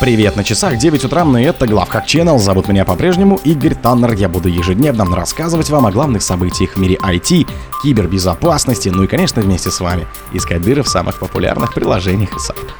Привет на часах, 9 утра, и это Главхак Channel. Зовут меня по-прежнему Игорь Таннер. Я буду ежедневно рассказывать вам о главных событиях в мире IT, кибербезопасности, ну и, конечно, вместе с вами искать дыры в самых популярных приложениях и сайтах.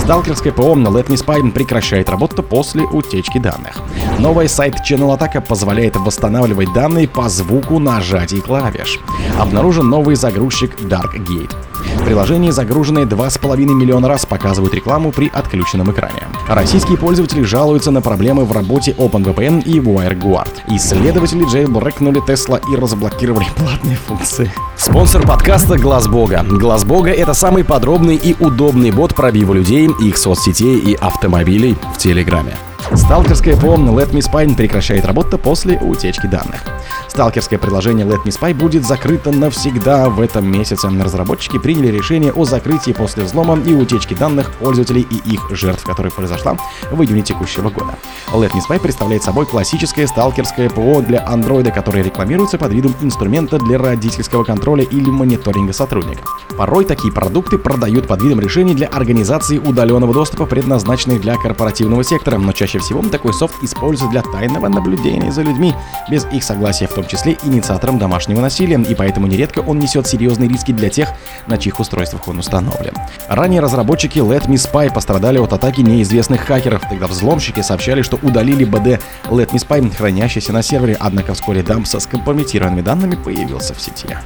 Сталкерское ПО на Let Me Spy прекращает работу после утечки данных. Новый сайт Channel Attack позволяет восстанавливать данные по звуку нажатий клавиш. Обнаружен новый загрузчик Darkgate. В приложении загруженные 2,5 миллиона раз показывают рекламу при отключенном экране. Российские пользователи жалуются на проблемы в работе OpenVPN и WireGuard. Исследователи jailbreakнули Tesla и разблокировали платные функции. Спонсор подкаста Глаз Бога. Глаз Бога это самый подробный и удобный бот пробива людей, их соцсетей и автомобилей в Телеграме. Сталкерская ПО Let Me Spy прекращает работу после утечки данных. Сталкерское приложение Let Me Spy будет закрыто навсегда в этом месяце. Разработчики приняли решение о закрытии после взлома и утечки данных пользователей и их жертв, которая произошла в июне текущего года. Let Me Spy представляет собой классическое сталкерское ПО для Android, которое рекламируется под видом инструмента для родительского контроля или мониторинга сотрудников. Порой такие продукты продают под видом решений для организации удаленного доступа, предназначенных для корпоративного сектора, но чаще всего такой софт используется для тайного наблюдения за людьми без их согласия в том числе инициатором домашнего насилия, и поэтому нередко он несет серьезные риски для тех, на чьих устройствах он установлен. Ранее разработчики Let Me Spy пострадали от атаки неизвестных хакеров, тогда взломщики сообщали, что удалили БД Let Me Spy, хранящийся на сервере, однако вскоре дамп со скомпрометированными данными появился в сети.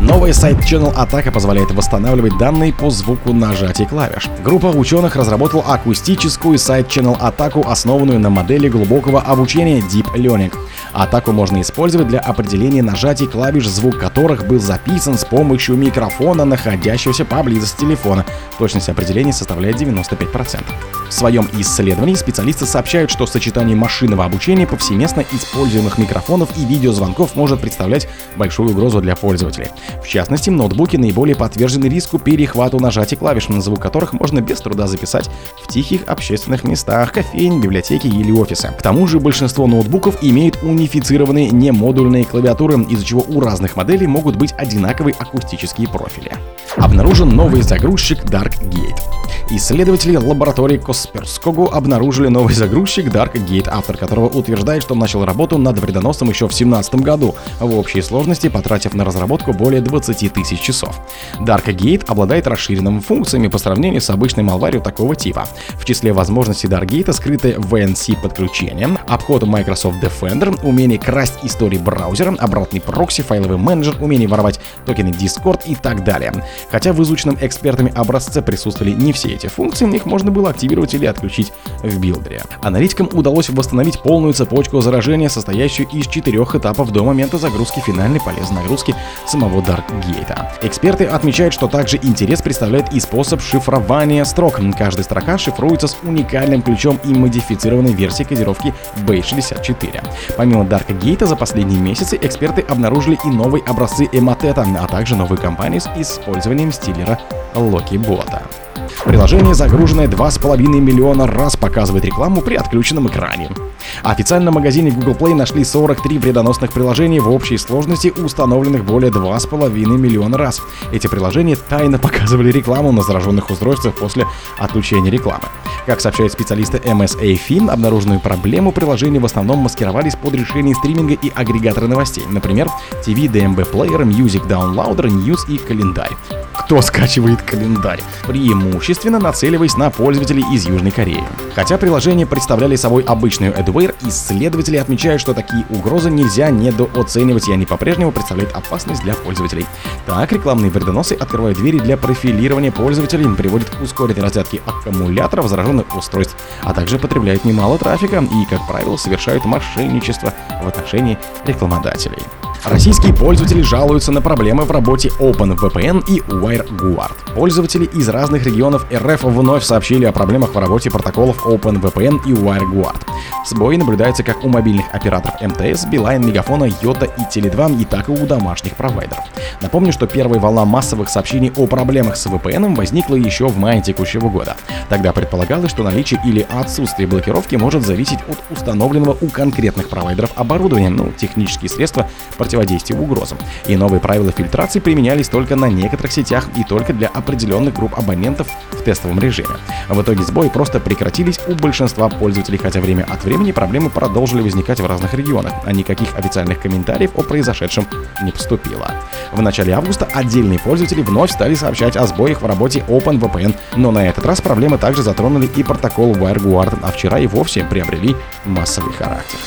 Новый сайт Channel Attack позволяет восстанавливать данные по звуку нажатия клавиш. Группа ученых разработала акустическую сайт Channel Attack, основанную на модели глубокого обучения Deep Learning. Атаку можно использовать для определения нажатий клавиш, звук которых был записан с помощью микрофона, находящегося поблизости телефона. Точность определения составляет 95%. В своем исследовании специалисты сообщают, что сочетание машинного обучения, повсеместно используемых микрофонов и видеозвонков может представлять большую угрозу для пользователей. В частности, ноутбуки наиболее подвержены риску перехвату нажатий клавиш, на звук которых можно без труда записать в тихих общественных местах, кофейне, библиотеке или офисе. К тому же большинство ноутбуков имеют унифицированные немодульные клавиатуры, из-за чего у разных моделей могут быть одинаковые акустические профили. Обнаружен новый загрузчик Darkgate. Исследователи лаборатории Косперскогу обнаружили новый загрузчик Darkgate, автор которого утверждает, что начал работу над вредоносом еще в 2017 году, в общей сложности потратив на разработку более 20 тысяч часов. Darkgate обладает расширенными функциями по сравнению с обычной малварью такого типа. В числе возможностей Darkgate скрыты VNC подключение, обход Microsoft Defender, умение красть истории браузера, обратный прокси, файловый менеджер, умение воровать токены Discord и так далее. Хотя в изученном экспертами образце присутствовали не все эти функции, их можно было активировать или отключить в билдере. Аналитикам удалось восстановить полную цепочку заражения, состоящую из четырех этапов до момента загрузки финальной полезной нагрузки самого Darkgate. Эксперты отмечают, что также интерес представляет и способ шифрования строк. Каждая строка шифруется с уникальным ключом и модифицированной версией кодировки B64. Помимо Darkgate, за последние месяцы эксперты обнаружили и новые образцы Эматета, а также новые компании с использованием стилера Локи Бота. Приложение, загруженное 2,5 миллиона раз, показывает рекламу при отключенном экране. Официально в магазине Google Play нашли 43 вредоносных приложений в общей сложности, установленных более 2,5 миллиона раз. Эти приложения тайно показывали рекламу на зараженных устройствах после отключения рекламы. Как сообщают специалисты MSA Fin, обнаруженную проблему приложения в основном маскировались под решение стриминга и агрегаторы новостей, например, TV, DMB Player, Music Downloader, News и календарь. Кто скачивает календарь? Преимущественно нацеливаясь на пользователей из Южной Кореи. Хотя приложения представляли собой обычную adware, исследователи отмечают, что такие угрозы нельзя недооценивать, и они по-прежнему представляют опасность для пользователей. Так, рекламные вредоносы открывают двери для профилирования пользователей, приводят к ускоренной разрядке аккумуляторов зараженных устройств, а также потребляют немало трафика и, как правило, совершают мошенничество в отношении рекламодателей. Российские пользователи жалуются на проблемы в работе OpenVPN и WireGuard. Пользователи из разных регионов РФ вновь сообщили о проблемах в работе протоколов OpenVPN и WireGuard. Сбои наблюдаются как у мобильных операторов МТС, Билайн, Мегафона, Йота и Теле2, и так и у домашних провайдеров. Напомню, что первая волна массовых сообщений о проблемах с VPN возникла еще в мае текущего года. Тогда предполагалось, что наличие или отсутствие блокировки может зависеть от установленного у конкретных провайдеров оборудования, ну, технические средства противодействия угрозам. И новые правила фильтрации применялись только на некоторых сетях и только для определенных групп абонентов в тестовом режиме. В итоге сбои просто прекратились у большинства пользователей, хотя время от времени проблемы продолжили возникать в разных регионах, а никаких официальных комментариев о произошедшем не поступило. В начале августа отдельные пользователи вновь стали сообщать о сбоях в работе OpenVPN, но на этот раз проблемы также затронули и протокол WireGuard, а вчера и вовсе приобрели массовый характер.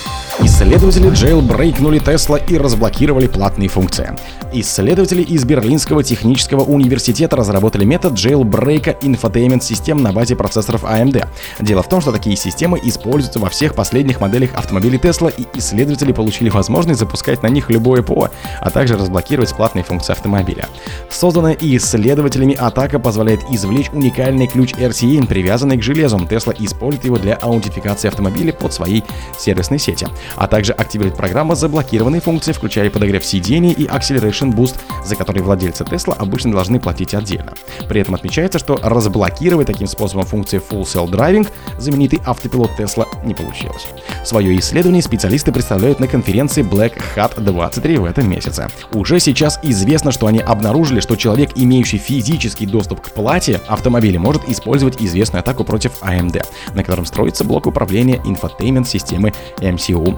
Исследователи jailbreakнули Tesla и разблокировали платные функции. Исследователи из Берлинского технического университета разработали метод jailbreak infotainment систем на базе процессоров AMD. Дело в том, что такие системы используются во всех последних моделях автомобилей Tesla, и исследователи получили возможность запускать на них любое ПО, а также разблокировать платные функции автомобиля. Созданная исследователями атака позволяет извлечь уникальный ключ RCA, привязанный к железу. Tesla использует его для аутентификации автомобиля под своей сервисной сети, а также активирует программа заблокированные функции, включая подогрев сидений и Acceleration Boost, за который владельцы Tesla обычно должны платить отдельно. При этом отмечается, что разблокировать таким способом функции Full Cell Driving знаменитый автопилот Tesla не получилось. Свое исследование специалисты представляют на конференции Black Hat 23 в этом месяце. Уже сейчас известно, что они обнаружили, что человек, имеющий физический доступ к плате автомобиля, может использовать известную атаку против AMD, на котором строится блок управления infotainment системы MCU